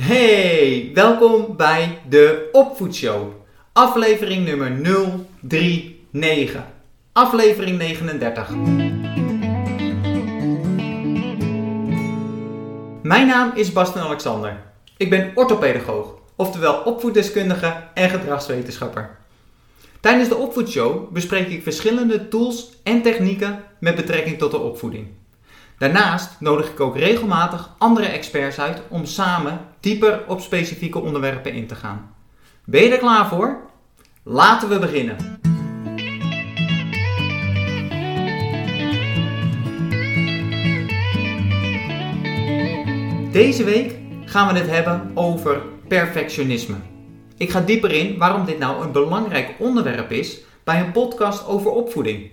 Hey, welkom bij de Opvoedshow. Aflevering nummer 039. Aflevering 39. Mijn naam is Basten Alexander. Ik ben orthopedagoog, oftewel opvoeddeskundige en gedragswetenschapper. Tijdens de Opvoedshow bespreek ik verschillende tools en technieken met betrekking tot de opvoeding. Daarnaast nodig ik ook regelmatig andere experts uit om samen dieper op specifieke onderwerpen in te gaan. Ben je er klaar voor? Laten we beginnen. Deze week gaan we het hebben over perfectionisme. Ik ga dieper in waarom dit nou een belangrijk onderwerp is bij een podcast over opvoeding.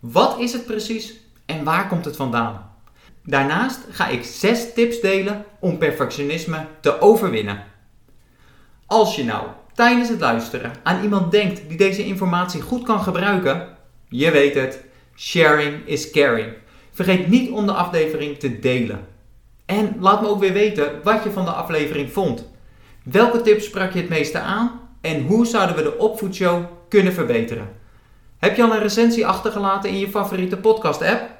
Wat is het precies en waar komt het vandaan? Daarnaast ga ik 6 tips delen om perfectionisme te overwinnen. Als je nou tijdens het luisteren aan iemand denkt die deze informatie goed kan gebruiken, je weet het, sharing is caring. Vergeet niet om de aflevering te delen. En laat me ook weer weten wat je van de aflevering vond. Welke tips sprak je het meeste aan en hoe zouden we de opvoedshow kunnen verbeteren? Heb je al een recensie achtergelaten in je favoriete podcast-app?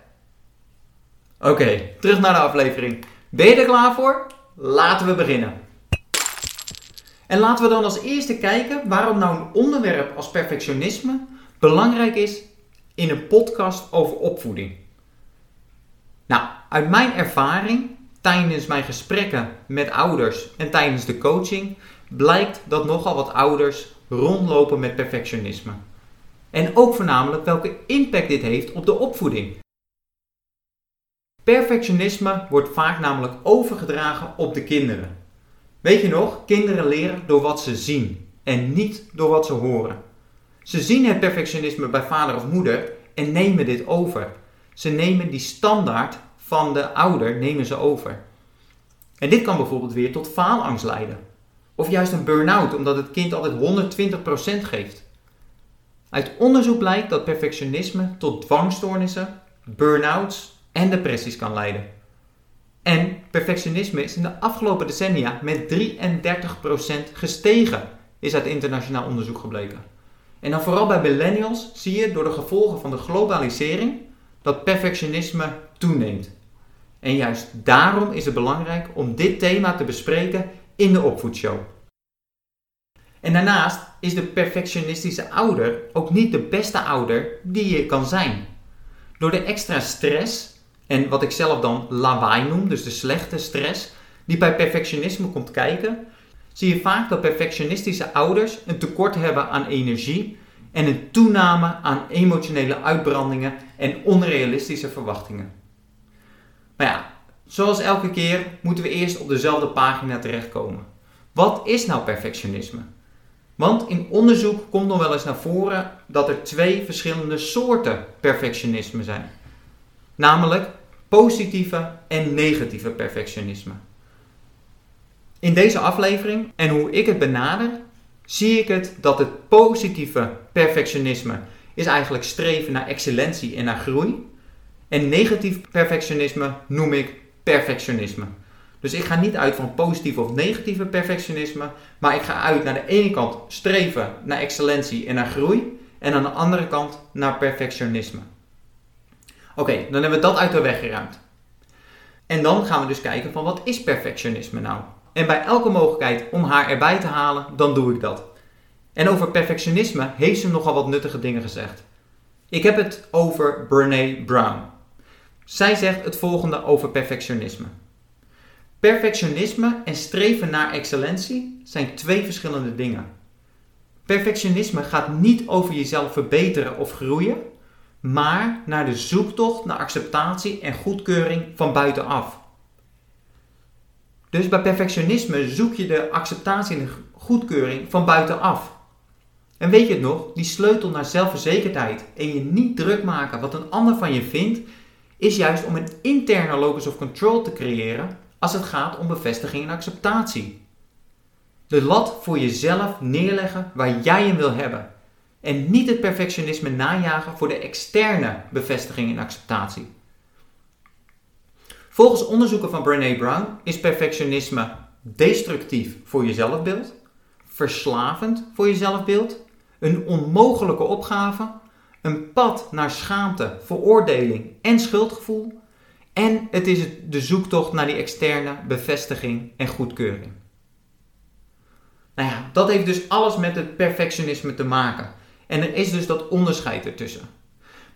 Oké, terug naar de aflevering. Ben je er klaar voor? Laten we beginnen. En laten we dan als eerste kijken waarom nou een onderwerp als perfectionisme belangrijk is in een podcast over opvoeding. Nou, uit mijn ervaring tijdens mijn gesprekken met ouders en tijdens de coaching blijkt dat nogal wat ouders rondlopen met perfectionisme. En ook voornamelijk welke impact dit heeft op de opvoeding. Perfectionisme wordt vaak namelijk overgedragen op de kinderen. Weet je nog, kinderen leren door wat ze zien en niet door wat ze horen. Ze zien het perfectionisme bij vader of moeder en nemen dit over. Ze nemen die standaard van de ouder nemen ze over. En dit kan bijvoorbeeld weer tot faalangst leiden. Of juist een burn-out omdat het kind altijd 120% geeft. Uit onderzoek blijkt dat perfectionisme tot dwangstoornissen, burn-outs en depressies kan leiden. En perfectionisme is in de afgelopen decennia met 33% gestegen, is uit internationaal onderzoek gebleken. En dan vooral bij millennials zie je door de gevolgen van de globalisering dat perfectionisme toeneemt. En juist daarom is het belangrijk om dit thema te bespreken in de opvoedshow. En daarnaast is de perfectionistische ouder ook niet de beste ouder die je kan zijn. Door de extra stress en wat ik zelf dan lawaai noem, dus de slechte stress, die bij perfectionisme komt kijken, zie je vaak dat perfectionistische ouders een tekort hebben aan energie en een toename aan emotionele uitbrandingen en onrealistische verwachtingen. Maar ja, zoals elke keer moeten we eerst op dezelfde pagina terechtkomen. Wat is nou perfectionisme? Want in onderzoek komt nog wel eens naar voren dat er twee verschillende soorten perfectionisme zijn. Namelijk positieve en negatieve perfectionisme. In deze aflevering en hoe ik het benader, zie ik het dat het positieve perfectionisme is eigenlijk streven naar excellentie en naar groei. En negatief perfectionisme noem ik perfectionisme. Dus ik ga niet uit van positieve of negatieve perfectionisme, maar ik ga uit naar de ene kant streven naar excellentie en naar groei, en aan de andere kant naar perfectionisme. Oké, dan hebben we dat uit de weg geruimd. En dan gaan we dus kijken van wat is perfectionisme nou? En bij elke mogelijkheid om haar erbij te halen, dan doe ik dat. En over perfectionisme heeft ze nogal wat nuttige dingen gezegd. Ik heb het over Brene Brown. Zij zegt het volgende over perfectionisme. Perfectionisme en streven naar excellentie zijn twee verschillende dingen. Perfectionisme gaat niet over jezelf verbeteren of groeien, maar naar de zoektocht naar acceptatie en goedkeuring van buitenaf. Dus bij perfectionisme zoek je de acceptatie en de goedkeuring van buitenaf. En weet je het nog, die sleutel naar zelfverzekerdheid en je niet druk maken wat een ander van je vindt, is juist om een interne locus of control te creëren als het gaat om bevestiging en acceptatie. De lat voor jezelf neerleggen waar jij hem wil hebben. En niet het perfectionisme najagen voor de externe bevestiging en acceptatie. Volgens onderzoeken van Brené Brown is perfectionisme destructief voor je zelfbeeld, verslavend voor je zelfbeeld, een onmogelijke opgave, een pad naar schaamte, veroordeling en schuldgevoel. En het is de zoektocht naar die externe bevestiging en goedkeuring. Nou ja, dat heeft dus alles met het perfectionisme te maken. En er is dus dat onderscheid ertussen.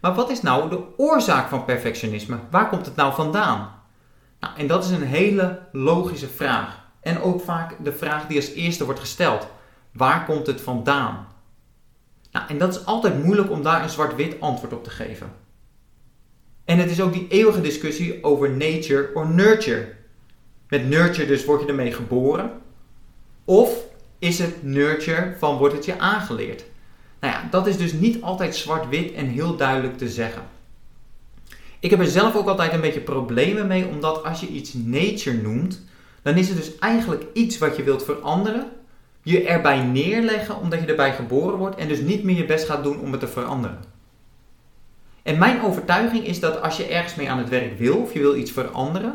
Maar wat is nou de oorzaak van perfectionisme? Waar komt het nou vandaan? Nou, en dat is een hele logische vraag. En ook vaak de vraag die als eerste wordt gesteld. Waar komt het vandaan? Nou, en dat is altijd moeilijk om daar een zwart-wit antwoord op te geven. En het is ook die eeuwige discussie over nature or nurture. Met nurture dus word je ermee geboren. Of is het nurture van wordt het je aangeleerd? Nou ja, dat is dus niet altijd zwart-wit en heel duidelijk te zeggen. Ik heb er zelf ook altijd een beetje problemen mee, omdat als je iets nature noemt, dan is het dus eigenlijk iets wat je wilt veranderen, je erbij neerleggen omdat je erbij geboren wordt en dus niet meer je best gaat doen om het te veranderen. En mijn overtuiging is dat als je ergens mee aan het werk wil of je wil iets veranderen,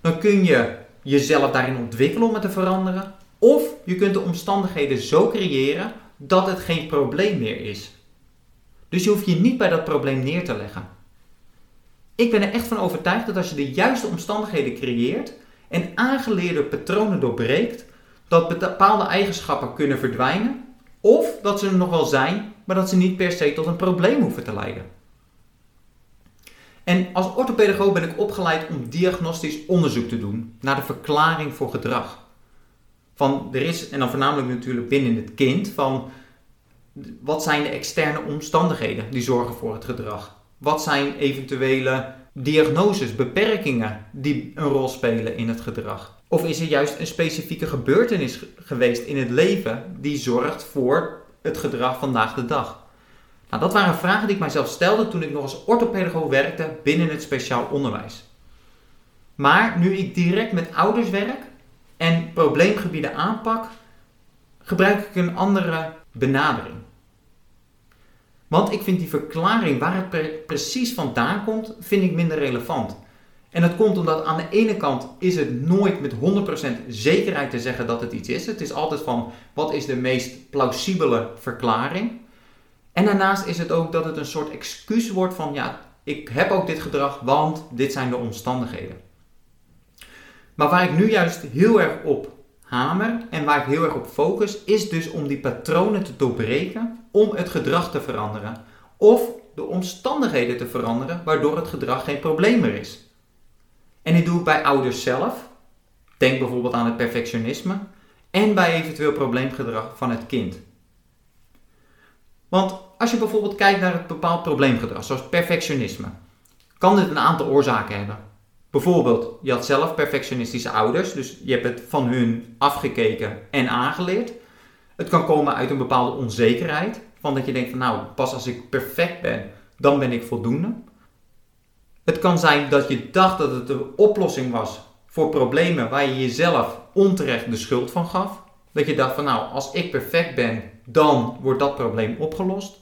dan kun je jezelf daarin ontwikkelen om het te veranderen. Of je kunt de omstandigheden zo creëren dat het geen probleem meer is. Dus je hoeft je niet bij dat probleem neer te leggen. Ik ben er echt van overtuigd dat als je de juiste omstandigheden creëert en aangeleerde patronen doorbreekt, dat bepaalde eigenschappen kunnen verdwijnen of dat ze er nog wel zijn, maar dat ze niet per se tot een probleem hoeven te leiden. En als orthopedagoog ben ik opgeleid om diagnostisch onderzoek te doen naar de verklaring voor gedrag. Van er is, en dan voornamelijk natuurlijk binnen het kind, van wat zijn de externe omstandigheden die zorgen voor het gedrag? Wat zijn eventuele diagnoses, beperkingen die een rol spelen in het gedrag? Of is er juist een specifieke gebeurtenis geweest in het leven die zorgt voor het gedrag vandaag de dag? Nou, dat waren vragen die ik mijzelf stelde toen ik nog als orthopedagoog werkte binnen het speciaal onderwijs. Maar nu ik direct met ouders werk en probleemgebieden aanpak, gebruik ik een andere benadering. Want ik vind die verklaring waar het precies vandaan komt, vind ik minder relevant. En dat komt omdat aan de ene kant is het nooit met 100% zekerheid te zeggen dat het iets is. Het is altijd van wat is de meest plausibele verklaring. En daarnaast is het ook dat het een soort excuus wordt van ja, ik heb ook dit gedrag, want dit zijn de omstandigheden. Maar waar ik nu juist heel erg op hamer en waar ik heel erg op focus, is dus om die patronen te doorbreken om het gedrag te veranderen. Of de omstandigheden te veranderen waardoor het gedrag geen probleem meer is. En dit doe ik bij ouders zelf. Denk bijvoorbeeld aan het perfectionisme. En bij eventueel probleemgedrag van het kind. Want als je bijvoorbeeld kijkt naar het bepaald probleemgedrag, zoals perfectionisme, kan dit een aantal oorzaken hebben. Bijvoorbeeld, je had zelf perfectionistische ouders, dus je hebt het van hun afgekeken en aangeleerd. Het kan komen uit een bepaalde onzekerheid, van dat je denkt van nou, pas als ik perfect ben, dan ben ik voldoende. Het kan zijn dat je dacht dat het de oplossing was voor problemen waar je jezelf onterecht de schuld van gaf. Dat je dacht van nou, als ik perfect ben, dan wordt dat probleem opgelost.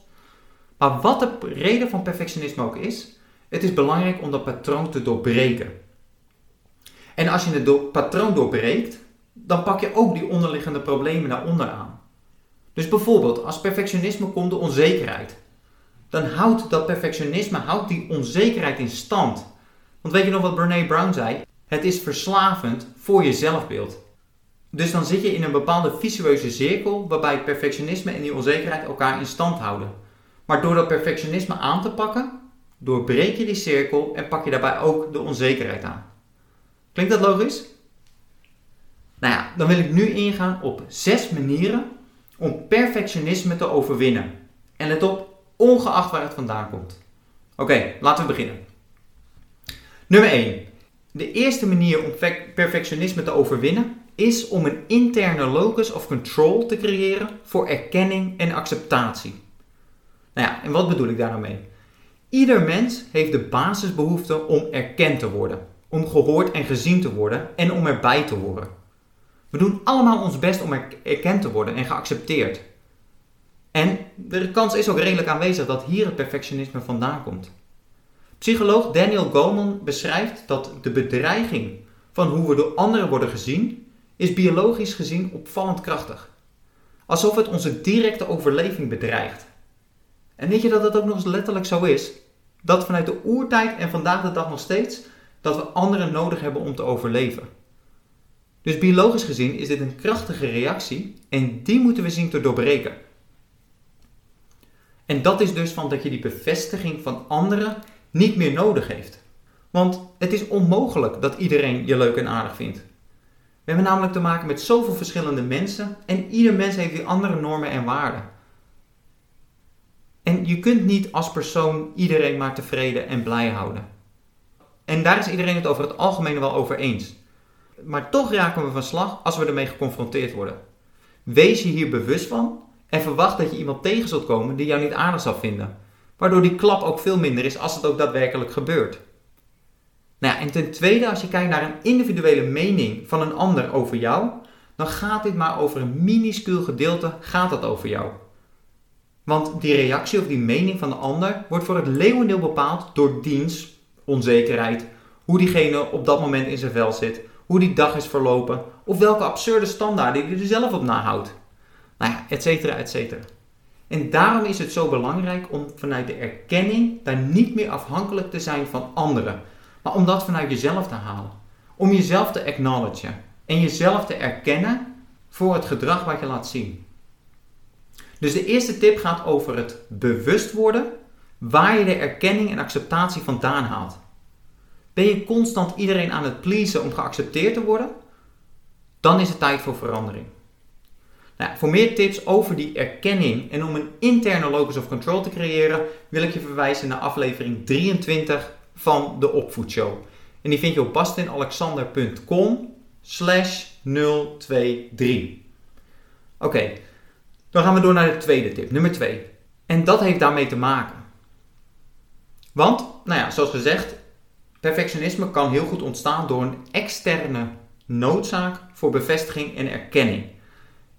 Maar wat de reden van perfectionisme ook is, het is belangrijk om dat patroon te doorbreken. En als je het patroon doorbreekt, dan pak je ook die onderliggende problemen naar onderaan. Dus bijvoorbeeld, als perfectionisme komt de onzekerheid, dan houdt dat perfectionisme houdt die onzekerheid in stand. Want weet je nog wat Brene Brown zei? Het is verslavend voor je zelfbeeld. Dus dan zit je in een bepaalde visueuze cirkel waarbij perfectionisme en die onzekerheid elkaar in stand houden. Maar door dat perfectionisme aan te pakken, doorbreek je die cirkel en pak je daarbij ook de onzekerheid aan. Klinkt dat logisch? Nou ja, dan wil ik nu ingaan op zes manieren om perfectionisme te overwinnen. En let op, ongeacht waar het vandaan komt. Oké, laten we beginnen. Nummer 1. De eerste manier om perfectionisme te overwinnen is om een interne locus of control te creëren voor erkenning en acceptatie. Nou ja, en wat bedoel ik daarmee? Ieder mens heeft de basisbehoefte om erkend te worden om gehoord en gezien te worden en om erbij te horen. We doen allemaal ons best om erkend te worden en geaccepteerd. En de kans is ook redelijk aanwezig dat hier het perfectionisme vandaan komt. Psycholoog Daniel Goleman beschrijft dat de bedreiging van hoe we door anderen worden gezien is biologisch gezien opvallend krachtig. Alsof het onze directe overleving bedreigt. En weet je dat het ook nog eens letterlijk zo is? Dat vanuit de oertijd en vandaag de dag nog steeds, dat we anderen nodig hebben om te overleven. Dus biologisch gezien is dit een krachtige reactie en die moeten we zien te doorbreken. En dat is dus van dat je die bevestiging van anderen niet meer nodig heeft. Want het is onmogelijk dat iedereen je leuk en aardig vindt. We hebben namelijk te maken met zoveel verschillende mensen en ieder mens heeft weer andere normen en waarden. En je kunt niet als persoon iedereen maar tevreden en blij houden. En daar is iedereen het over het algemeen wel over eens. Maar toch raken we van slag als we ermee geconfronteerd worden. Wees je hier bewust van en verwacht dat je iemand tegen zult komen die jou niet aardig zal vinden. Waardoor die klap ook veel minder is als het ook daadwerkelijk gebeurt. Nou ja, en ten tweede, als je kijkt naar een individuele mening van een ander over jou, dan gaat dit maar over een minuscuul gedeelte gaat dat over jou. Want die reactie of die mening van de ander wordt voor het leeuwendeel bepaald door diens onzekerheid, hoe diegene op dat moment in zijn vel zit, hoe die dag is verlopen of welke absurde standaarden die er zelf op nahoudt. Nou ja, et cetera, et cetera. En daarom is het zo belangrijk om vanuit de erkenning daar niet meer afhankelijk te zijn van anderen, maar om dat vanuit jezelf te halen. Om jezelf te acknowledgen en jezelf te erkennen voor het gedrag wat je laat zien. Dus de eerste tip gaat over het bewust worden waar je de erkenning en acceptatie vandaan haalt. Ben je constant iedereen aan het pleasen om geaccepteerd te worden? Dan is het tijd voor verandering. Nou, voor meer tips over die erkenning en om een interne locus of control te creëren, wil ik je verwijzen naar aflevering 23 van de Opvoedshow. En die vind je op bastinalexander.com slash 023. Oké, dan gaan we door naar de tweede tip, nummer 2. En dat heeft daarmee te maken. Want, nou ja, zoals gezegd, perfectionisme kan heel goed ontstaan door een externe noodzaak voor bevestiging en erkenning.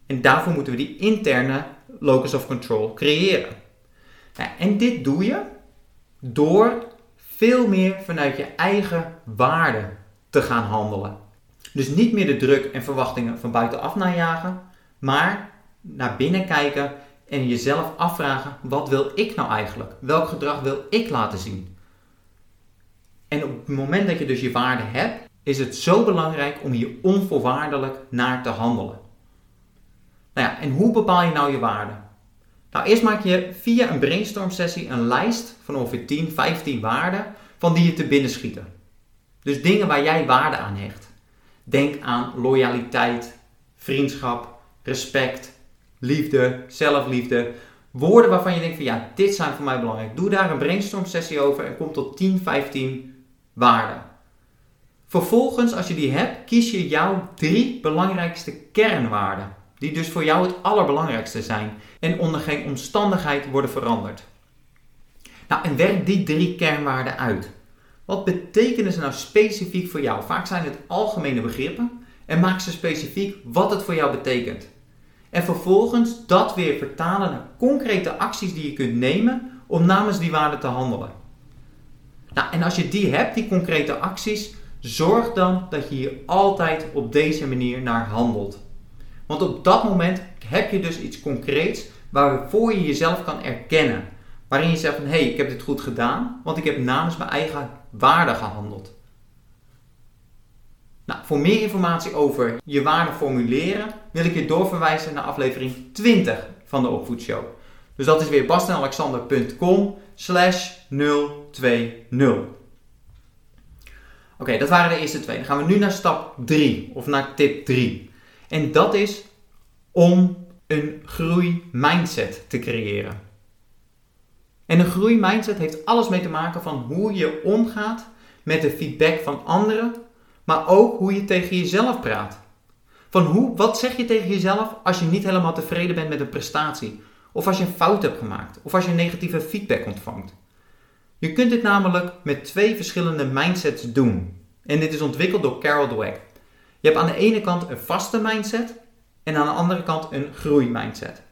En daarvoor moeten we die interne locus of control creëren. Nou, en dit doe je door veel meer vanuit je eigen waarde te gaan handelen. Dus niet meer de druk en verwachtingen van buitenaf najagen, maar naar binnen kijken en jezelf afvragen: wat wil ik nou eigenlijk? Welk gedrag wil ik laten zien? En op het moment dat je dus je waarde hebt, is het zo belangrijk om hier onvoorwaardelijk naar te handelen. Nou ja, en hoe bepaal je nou je waarde? Nou, eerst maak je via een brainstorm sessie een lijst van ongeveer 10, 15 waarden van die je te binnen schieten. Dus dingen waar jij waarde aan hecht. Denk aan loyaliteit, vriendschap, respect, liefde, zelfliefde. Woorden waarvan je denkt van ja, dit zijn voor mij belangrijk. Doe daar een brainstorm sessie over en kom tot 10, 15 waarden. Vervolgens, als je die hebt, kies je jouw drie belangrijkste kernwaarden. Die dus voor jou het allerbelangrijkste zijn en onder geen omstandigheid worden veranderd. Nou, en werk die drie kernwaarden uit. Wat betekenen ze nou specifiek voor jou? Vaak zijn het algemene begrippen en maak ze specifiek wat het voor jou betekent. En vervolgens dat weer vertalen naar concrete acties die je kunt nemen om namens die waarden te handelen. Nou, en als je die hebt, die concrete acties, zorg dan dat je hier altijd op deze manier naar handelt. Want op dat moment heb je dus iets concreets waarvoor je jezelf kan erkennen. Waarin je zegt van hé, hey, ik heb dit goed gedaan, want ik heb namens mijn eigen waarde gehandeld. Nou, voor meer informatie over je waarde formuleren wil ik je doorverwijzen naar aflevering 20 van de Opvoedshow. Dus dat is weer bastenalexander.com slash 020. Oké, dat waren de eerste twee. Dan gaan we nu naar stap 3 of naar tip 3. En dat is om een groei-mindset te creëren. En een groei-mindset heeft alles mee te maken van hoe je omgaat met de feedback van anderen, maar ook hoe je tegen jezelf praat. Van hoe, wat zeg je tegen jezelf als je niet helemaal tevreden bent met een prestatie? Of als je een fout hebt gemaakt? Of als je negatieve feedback ontvangt? Je kunt dit namelijk met twee verschillende mindsets doen. En dit is ontwikkeld door Carol Dweck. Je hebt aan de ene kant een vaste mindset en aan de andere kant een groeimindset.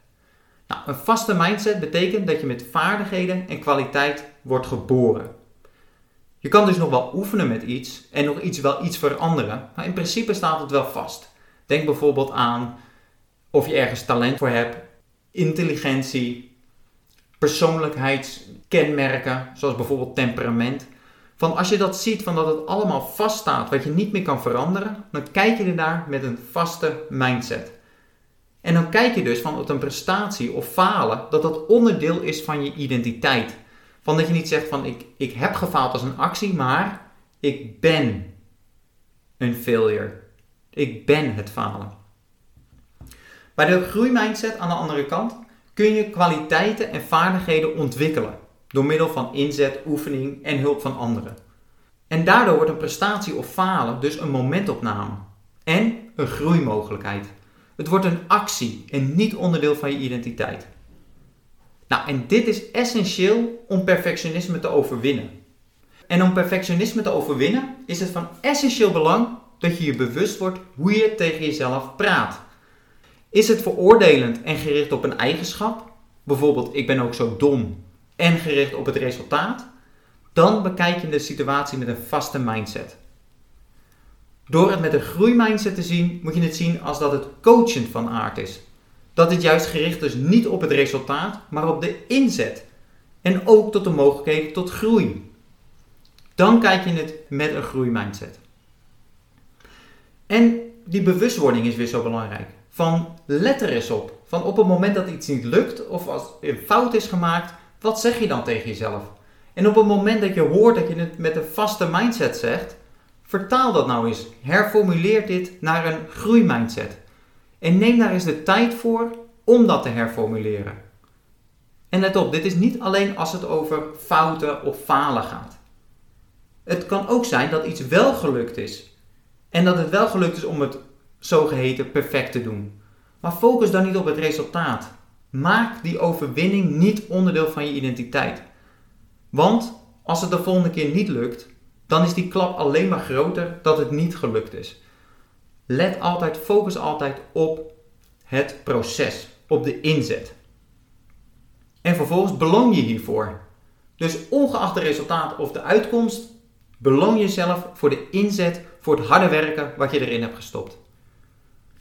Nou, een vaste mindset betekent dat je met vaardigheden en kwaliteit wordt geboren. Je kan dus nog wel oefenen met iets en nog iets wel iets veranderen, maar in principe staat het wel vast. Denk bijvoorbeeld aan of je ergens talent voor hebt, intelligentie, persoonlijkheidskenmerken, zoals bijvoorbeeld temperament. Van als je dat ziet, van dat het allemaal vaststaat, wat je niet meer kan veranderen, dan kijk je er naar met een vaste mindset. En dan kijk je dus van dat een prestatie of falen, dat dat onderdeel is van je identiteit. Van dat je niet zegt van ik, ik heb gefaald als een actie, maar ik ben een failure. Ik ben het falen. Bij de groeimindset aan de andere kant kun je kwaliteiten en vaardigheden ontwikkelen door middel van inzet, oefening en hulp van anderen. En daardoor wordt een prestatie of falen dus een momentopname en een groeimogelijkheid. Het wordt een actie en niet onderdeel van je identiteit. Nou, en dit is essentieel om perfectionisme te overwinnen. En om perfectionisme te overwinnen is het van essentieel belang dat je je bewust wordt hoe je tegen jezelf praat. Is het veroordelend en gericht op een eigenschap? Bijvoorbeeld, ik ben ook zo dom en gericht op het resultaat? Dan bekijk je de situatie met een vaste mindset. Door het met een groeimindset te zien, moet je het zien als dat het coachend van aard is. Dat het juist gericht is niet op het resultaat, maar op de inzet. En ook tot de mogelijkheden tot groei. Dan kijk je het met een groeimindset. En die bewustwording is weer zo belangrijk. Van let er eens op. Van op het moment dat iets niet lukt of als een fout is gemaakt, wat zeg je dan tegen jezelf? En op het moment dat je hoort dat je het met een vaste mindset zegt, vertaal dat nou eens. Herformuleer dit naar een groeimindset. En neem daar eens de tijd voor om dat te herformuleren. En let op, dit is niet alleen als het over fouten of falen gaat. Het kan ook zijn dat iets wel gelukt is. En dat het wel gelukt is om het zogeheten perfect te doen. Maar focus dan niet op het resultaat. Maak die overwinning niet onderdeel van je identiteit. Want als het de volgende keer niet lukt, dan is die klap alleen maar groter dat het niet gelukt is. Let altijd, focus altijd op het proces, op de inzet. En vervolgens beloon je hiervoor. Dus ongeacht het resultaat of de uitkomst, beloon jezelf voor de inzet, voor het harde werken wat je erin hebt gestopt.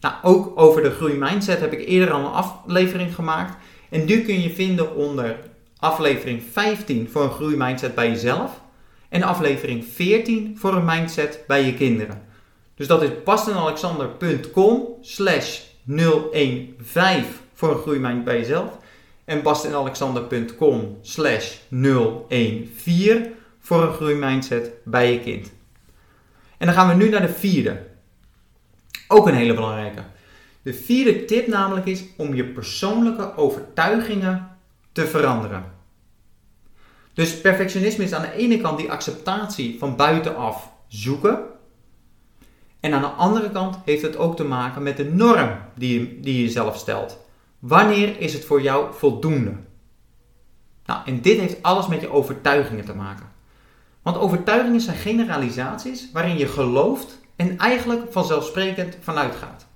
Nou, ook over de groeimindset heb ik eerder al een aflevering gemaakt. En die kun je vinden onder aflevering 15 voor een groeimindset bij jezelf. En aflevering 14 voor een mindset bij je kinderen. Dus dat is bastenalexander.com slash 015 voor een groeimind bij jezelf. En bastenalexander.com slash 014 voor een groeimindset bij je kind. En dan gaan we nu naar de vierde. Ook een hele belangrijke. De vierde tip namelijk is om je persoonlijke overtuigingen te veranderen. Dus perfectionisme is aan de ene kant die acceptatie van buitenaf zoeken. En aan de andere kant heeft het ook te maken met de norm die je, die je zelf stelt. Wanneer is het voor jou voldoende? Nou, en dit heeft alles met je overtuigingen te maken. Want overtuigingen zijn generalisaties waarin je gelooft en eigenlijk vanzelfsprekend vanuit gaat.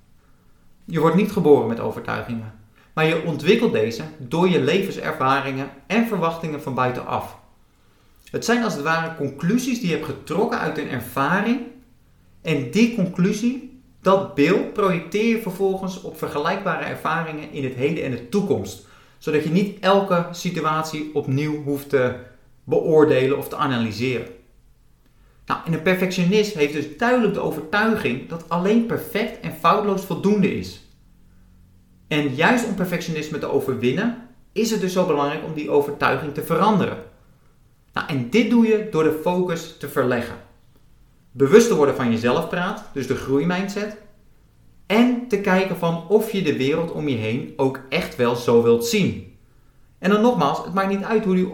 Je wordt niet geboren met overtuigingen, maar je ontwikkelt deze door je levenservaringen en verwachtingen van buitenaf. Het zijn als het ware conclusies die je hebt getrokken uit een ervaring en die conclusie, dat beeld, projecteer je vervolgens op vergelijkbare ervaringen in het heden en de toekomst, zodat je niet elke situatie opnieuw hoeft te beoordelen of te analyseren. Nou, en een perfectionist heeft dus duidelijk de overtuiging dat alleen perfect en foutloos voldoende is. En juist om perfectionisme te overwinnen, is het dus zo belangrijk om die overtuiging te veranderen. Nou, en dit doe je door de focus te verleggen. Bewust te worden van jezelf praat, dus de groeimindset. En te kijken van of je de wereld om je heen ook echt wel zo wilt zien. En dan nogmaals, het maakt niet uit hoe die,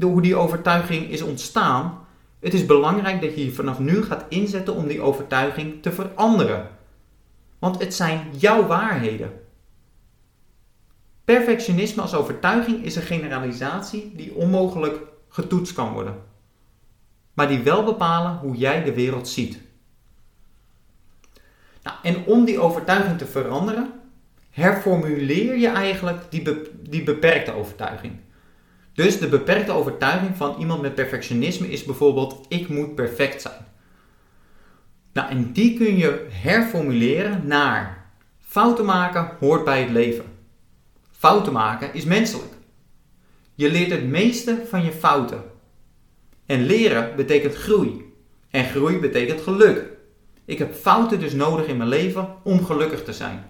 hoe die overtuiging is ontstaan. Het is belangrijk dat je je vanaf nu gaat inzetten om die overtuiging te veranderen. Want het zijn jouw waarheden. Perfectionisme als overtuiging is een generalisatie die onmogelijk getoetst kan worden, maar die wel bepalen hoe jij de wereld ziet. Nou, en om die overtuiging te veranderen, herformuleer je eigenlijk die, die beperkte overtuiging. Dus de beperkte overtuiging van iemand met perfectionisme is bijvoorbeeld: ik moet perfect zijn. Nou, en die kun je herformuleren naar fouten maken hoort bij het leven. Fouten maken is menselijk. Je leert het meeste van je fouten. En leren betekent groei. En groei betekent geluk. Ik heb fouten dus nodig in mijn leven om gelukkig te zijn.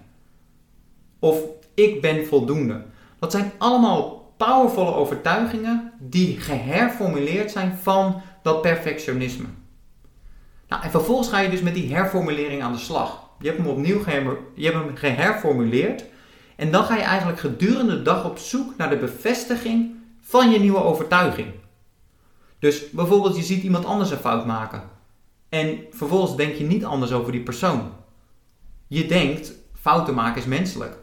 Of ik ben voldoende. Dat zijn allemaal powervolle overtuigingen die geherformuleerd zijn van dat perfectionisme. Nou, en vervolgens ga je dus met die herformulering aan de slag. Je hebt hem opnieuw je hebt hem geherformuleerd. En dan ga je eigenlijk gedurende de dag op zoek naar de bevestiging van je nieuwe overtuiging. Dus bijvoorbeeld, je ziet iemand anders een fout maken. En vervolgens denk je niet anders over die persoon. Je denkt, fouten maken is menselijk.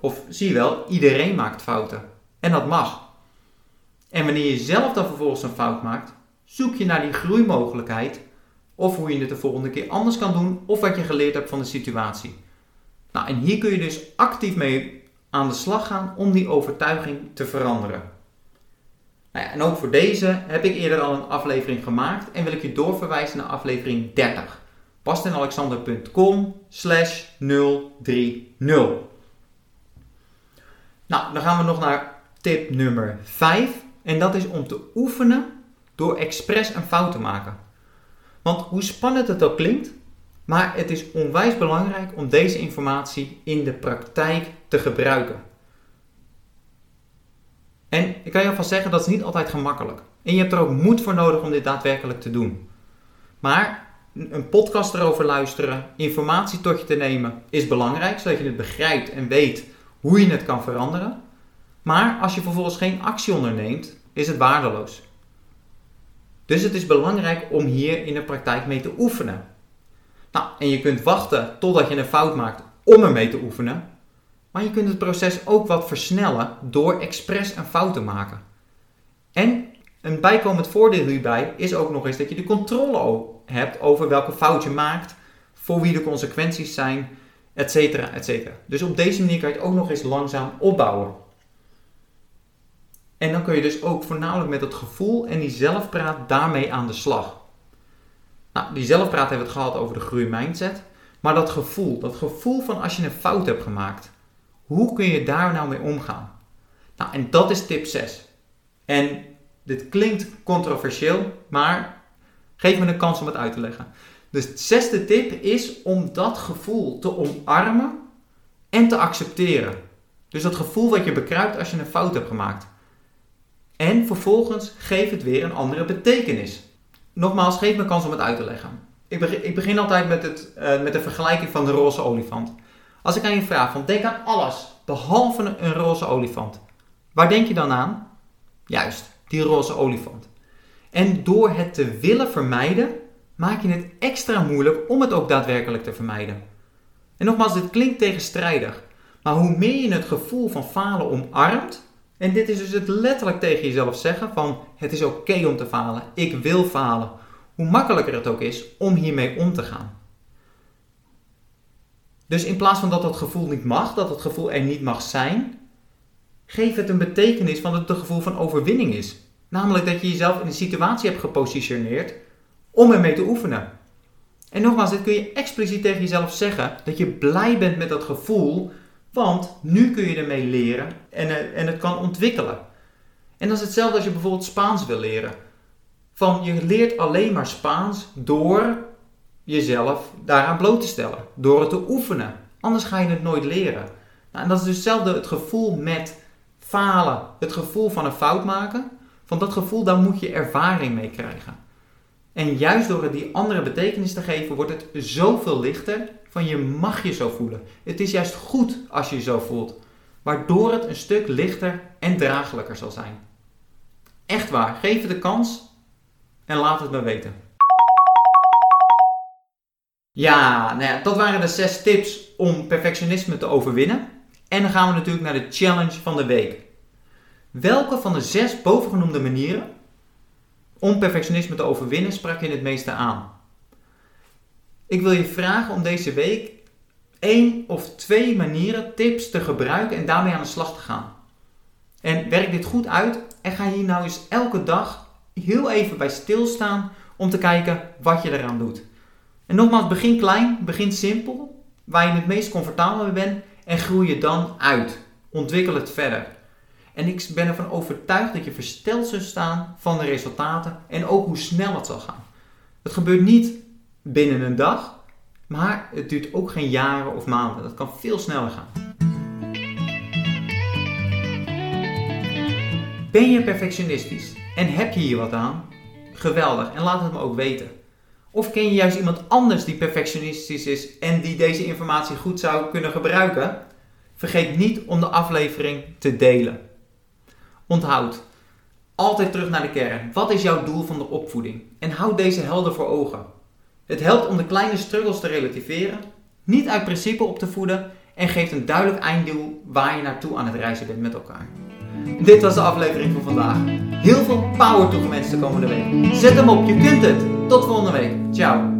Of zie je wel, iedereen maakt fouten. En dat mag. En wanneer je zelf dan vervolgens een fout maakt, zoek je naar die groeimogelijkheid. Of hoe je het de volgende keer anders kan doen. Of wat je geleerd hebt van de situatie. Nou, en hier kun je dus actief mee aan de slag gaan om die overtuiging te veranderen. Nou en ook voor deze heb ik eerder al een aflevering gemaakt en wil ik je doorverwijzen naar aflevering 30. bastenalexander.com slash 030. Nou, dan gaan we nog naar tip nummer 5 en dat is om te oefenen door expres een fout te maken. Want hoe spannend het ook klinkt, maar het is onwijs belangrijk om deze informatie in de praktijk te gebruiken. En ik kan je alvast zeggen, dat is niet altijd gemakkelijk. En je hebt er ook moed voor nodig om dit daadwerkelijk te doen. Maar een podcast erover luisteren, informatie tot je te nemen, is belangrijk, zodat je het begrijpt en weet hoe je het kan veranderen. Maar als je vervolgens geen actie onderneemt, is het waardeloos. Dus het is belangrijk om hier in de praktijk mee te oefenen. Nou, en je kunt wachten totdat je een fout maakt om ermee te oefenen. Maar je kunt het proces ook wat versnellen door expres een fout te maken. En een bijkomend voordeel hierbij is ook nog eens dat je de controle hebt over welke fout je maakt, voor wie de consequenties zijn, etc. etcetera. Dus op deze manier kan je het ook nog eens langzaam opbouwen. En dan kun je dus ook voornamelijk met het gevoel en die zelfpraat daarmee aan de slag. Nou, die zelfpraat hebben we het gehad over de groeimindset. Maar dat gevoel, dat gevoel van als je een fout hebt gemaakt, hoe kun je daar nou mee omgaan? Nou, en dat is tip 6. En dit klinkt controversieel, maar geef me een kans om het uit te leggen. Dus de zesde tip is om dat gevoel te omarmen en te accepteren. Dus dat gevoel wat je bekruipt als je een fout hebt gemaakt. En vervolgens geef het weer een andere betekenis. Nogmaals, geef me een kans om het uit te leggen. Ik begin, altijd met, het, uh, met de vergelijking van de roze olifant. Als ik aan je vraag van denk aan alles behalve een roze olifant. Waar denk je dan aan? Juist, die roze olifant. En door het te willen vermijden, maak je het extra moeilijk om het ook daadwerkelijk te vermijden. En nogmaals, dit klinkt tegenstrijdig. Maar hoe meer je het gevoel van falen omarmt, en dit is dus het letterlijk tegen jezelf zeggen van het is oké om te falen, ik wil falen, hoe makkelijker het ook is om hiermee om te gaan. Dus in plaats van dat dat gevoel niet mag, dat het gevoel er niet mag zijn, geef het een betekenis van dat het een gevoel van overwinning is. Namelijk dat je jezelf in een situatie hebt gepositioneerd om ermee te oefenen. En nogmaals, dit kun je expliciet tegen jezelf zeggen, dat je blij bent met dat gevoel, want nu kun je ermee leren en, eh, en het kan ontwikkelen. En dat is hetzelfde als je bijvoorbeeld Spaans wil leren. Van je leert alleen maar Spaans door jezelf daaraan bloot te stellen. Door het te oefenen. Anders ga je het nooit leren. Nou, en dat is dus hetzelfde het gevoel met falen. Het gevoel van een fout maken. Van dat gevoel, daar moet je ervaring mee krijgen. En juist door het die andere betekenis te geven, wordt het zoveel lichter van je mag je zo voelen. Het is juist goed als je je zo voelt. Waardoor het een stuk lichter en draaglijker zal zijn. Echt waar, geef het de kans en laat het me weten. Ja, nou ja, dat waren de zes tips om perfectionisme te overwinnen. En dan gaan we natuurlijk naar de challenge van de week. Welke van de zes bovengenoemde manieren om perfectionisme te overwinnen sprak je het meeste aan? Ik wil je vragen om deze week één of twee manieren, tips te gebruiken en daarmee aan de slag te gaan. En werk dit goed uit en ga hier nou eens elke dag heel even bij stilstaan om te kijken wat je eraan doet. En nogmaals, begin klein, begin simpel, waar je het meest comfortabel mee bent en groei je dan uit. Ontwikkel het verder. En ik ben ervan overtuigd dat je versteld zult staan van de resultaten en ook hoe snel het zal gaan. Het gebeurt niet binnen een dag, maar het duurt ook geen jaren of maanden. Dat kan veel sneller gaan. Ben je perfectionistisch en heb je hier wat aan? Geweldig en laat het me ook weten. Of ken je juist iemand anders die perfectionistisch is en die deze informatie goed zou kunnen gebruiken? Vergeet niet om de aflevering te delen. Onthoud, altijd terug naar de kern. Wat is jouw doel van de opvoeding? En houd deze helder voor ogen. Het helpt om de kleine struggles te relativeren, niet uit principe op te voeden en geeft een duidelijk einddoel waar je naartoe aan het reizen bent met elkaar. Dit was de aflevering van vandaag. Heel veel power toegewenst de komende week. Zet hem op, je kunt het. Tot volgende week. Ciao.